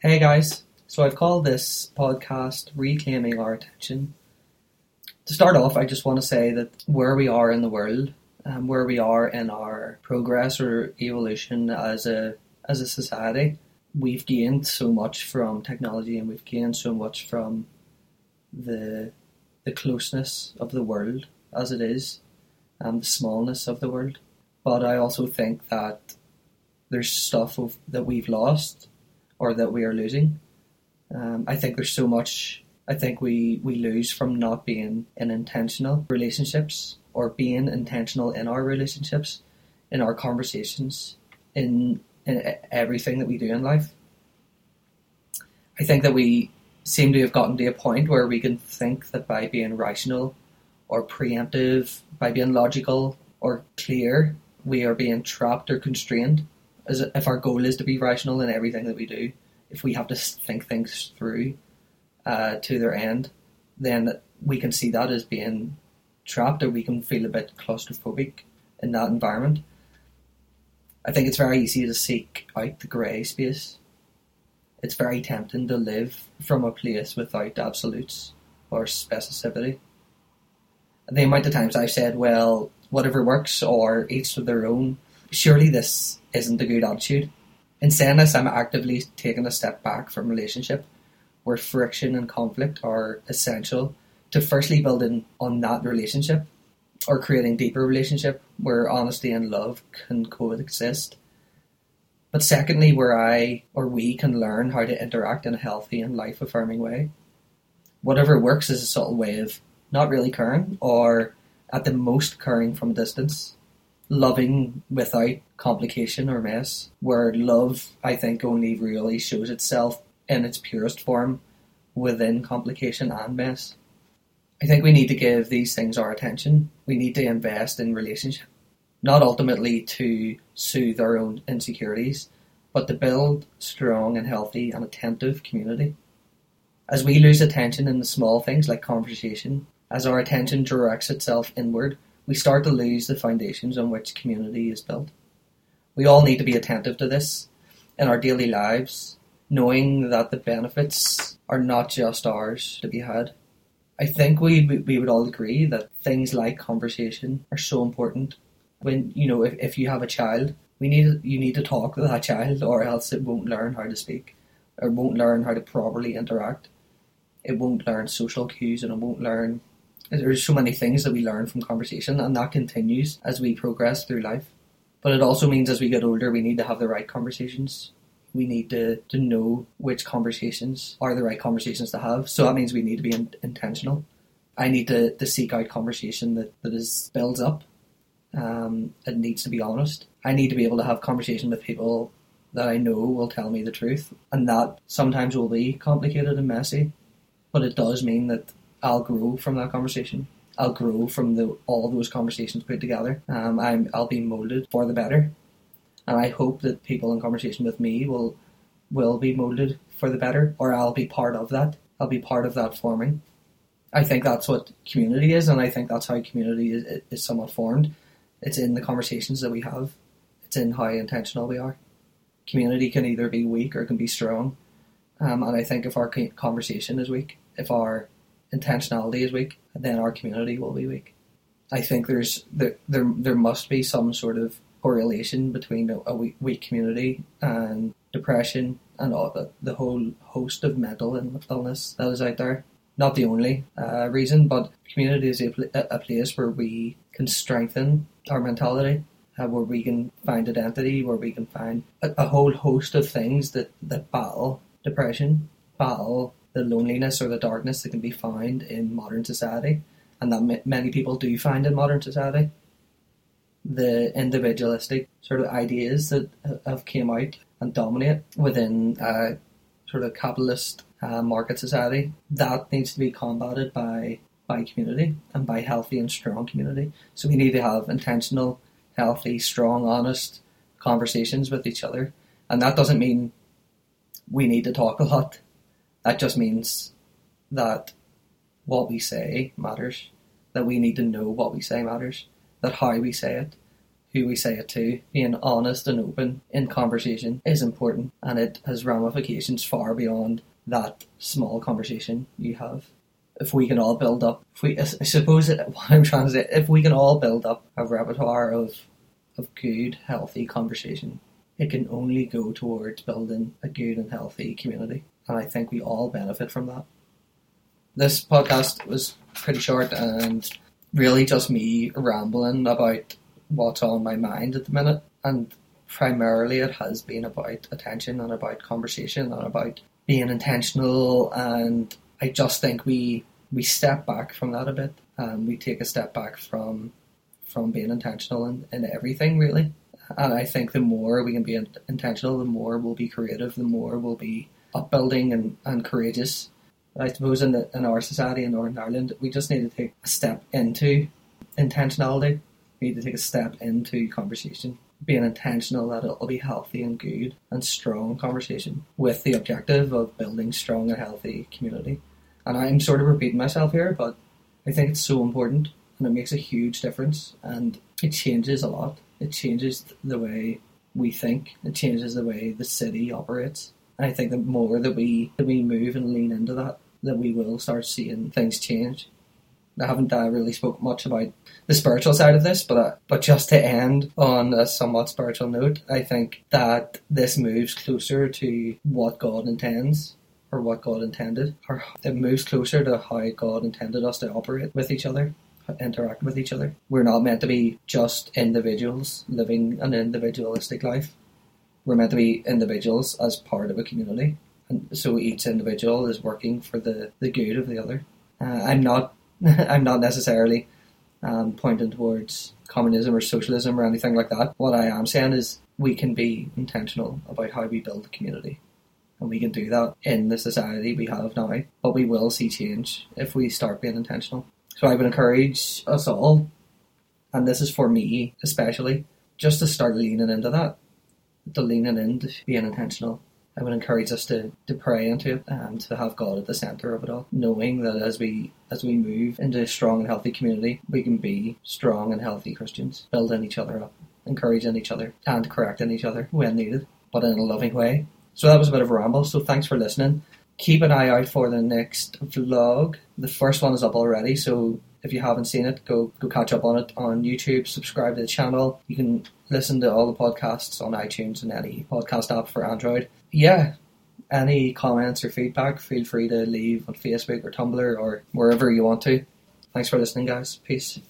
Hey guys, so I've called this podcast Reclaiming Our Attention. To start off, I just want to say that where we are in the world, um, where we are in our progress or evolution as a as a society, we've gained so much from technology and we've gained so much from the the closeness of the world as it is, and the smallness of the world. But I also think that there's stuff of, that we've lost or that we are losing. Um, I think there's so much. I think we we lose from not being in intentional relationships or being intentional in our relationships, in our conversations, in in everything that we do in life. I think that we seem to have gotten to a point where we can think that by being rational or preemptive, by being logical or clear, we are being trapped or constrained if our goal is to be rational in everything that we do, if we have to think things through uh, to their end, then we can see that as being trapped, or we can feel a bit claustrophobic in that environment. I think it's very easy to seek out the grey space. It's very tempting to live from a place without absolutes or specificity. The amount of times I've said, well, whatever works or each to their own, surely this isn't a good attitude. In saying this, I'm actively taking a step back from relationship where friction and conflict are essential to firstly building on that relationship or creating deeper relationship where honesty and love can coexist. But secondly, where I or we can learn how to interact in a healthy and life affirming way. Whatever works is a subtle way of not really caring or at the most caring from a distance loving without complication or mess, where love, I think, only really shows itself in its purest form within complication and mess. I think we need to give these things our attention. We need to invest in relationship, not ultimately to soothe our own insecurities, but to build strong and healthy and attentive community. As we lose attention in the small things like conversation, as our attention directs itself inward, we start to lose the foundations on which community is built. We all need to be attentive to this in our daily lives, knowing that the benefits are not just ours to be had. I think we we would all agree that things like conversation are so important. When you know, if, if you have a child, we need you need to talk to that child, or else it won't learn how to speak, or won't learn how to properly interact. It won't learn social cues, and it won't learn there's so many things that we learn from conversation, and that continues as we progress through life. But it also means as we get older, we need to have the right conversations. We need to, to know which conversations are the right conversations to have. So that means we need to be in, intentional. I need to, to seek out conversation that, that is builds up. Um, it needs to be honest. I need to be able to have conversation with people that I know will tell me the truth, and that sometimes will be complicated and messy. But it does mean that I'll grow from that conversation. I'll grow from the all those conversations put together. Um, I'm I'll be molded for the better, and I hope that people in conversation with me will will be molded for the better, or I'll be part of that. I'll be part of that forming. I think that's what community is, and I think that's how community is, is somewhat formed. It's in the conversations that we have. It's in how intentional we are. Community can either be weak or it can be strong, um, and I think if our conversation is weak, if our intentionality is weak, then our community will be weak. I think there's there there, there must be some sort of correlation between a, a weak, weak community and depression and all the, the whole host of mental illness that is out there. Not the only uh, reason, but community is a, a place where we can strengthen our mentality, uh, where we can find identity, where we can find a, a whole host of things that, that battle depression, battle the loneliness or the darkness that can be found in modern society, and that many people do find in modern society. The individualistic sort of ideas that have came out and dominate within a sort of capitalist uh, market society that needs to be combated by by community and by healthy and strong community. So we need to have intentional, healthy, strong, honest conversations with each other, and that doesn't mean we need to talk a lot that just means that what we say matters, that we need to know what we say matters, that how we say it who we say it to, being honest and open in conversation is important and it has ramifications far beyond that small conversation you have. If we can all build up, if we, I suppose what I'm trying to say, if we can all build up a repertoire of, of good, healthy conversation, it can only go towards building a good and healthy community. And I think we all benefit from that. This podcast was pretty short and really just me rambling about what's on my mind at the minute. And primarily it has been about attention and about conversation and about being intentional. And I just think we we step back from that a bit. Um, we take a step back from from being intentional in, in everything really. And I think the more we can be intentional, the more we'll be creative, the more we'll be upbuilding and, and courageous. I suppose in, the, in our society in Northern Ireland, we just need to take a step into intentionality. We need to take a step into conversation, being intentional that it'll be healthy and good and strong conversation with the objective of building strong and healthy community. And I'm sort of repeating myself here, but I think it's so important and it makes a huge difference and it changes a lot. It changes the way we think. It changes the way the city operates. I think the more that we that we move and lean into that, that we will start seeing things change. I haven't uh, really spoke much about the spiritual side of this, but uh, but just to end on a somewhat spiritual note, I think that this moves closer to what God intends or what God intended, or it moves closer to how God intended us to operate with each other, interact with each other. We're not meant to be just individuals living an individualistic life. We're meant to be individuals as part of a community and so each individual is working for the, the good of the other. Uh, I'm not I'm not necessarily um, pointing towards communism or socialism or anything like that. What I am saying is we can be intentional about how we build a community. And we can do that in the society we have now. But we will see change if we start being intentional. So I would encourage us all, and this is for me especially, just to start leaning into that. To leaning into being intentional I would encourage us to, to pray into it and to have God at the centre of it all, knowing that as we as we move into a strong and healthy community, we can be strong and healthy Christians, building each other up, encouraging each other, and correcting each other when needed, but in a loving way. So that was a bit of a ramble. So thanks for listening. Keep an eye out for the next vlog. The first one is up already, so if you haven't seen it, go go catch up on it on YouTube. Subscribe to the channel. You can listen to all the podcasts on iTunes and any podcast app for Android. Yeah, any comments or feedback, feel free to leave on Facebook or Tumblr or wherever you want to. Thanks for listening, guys. Peace.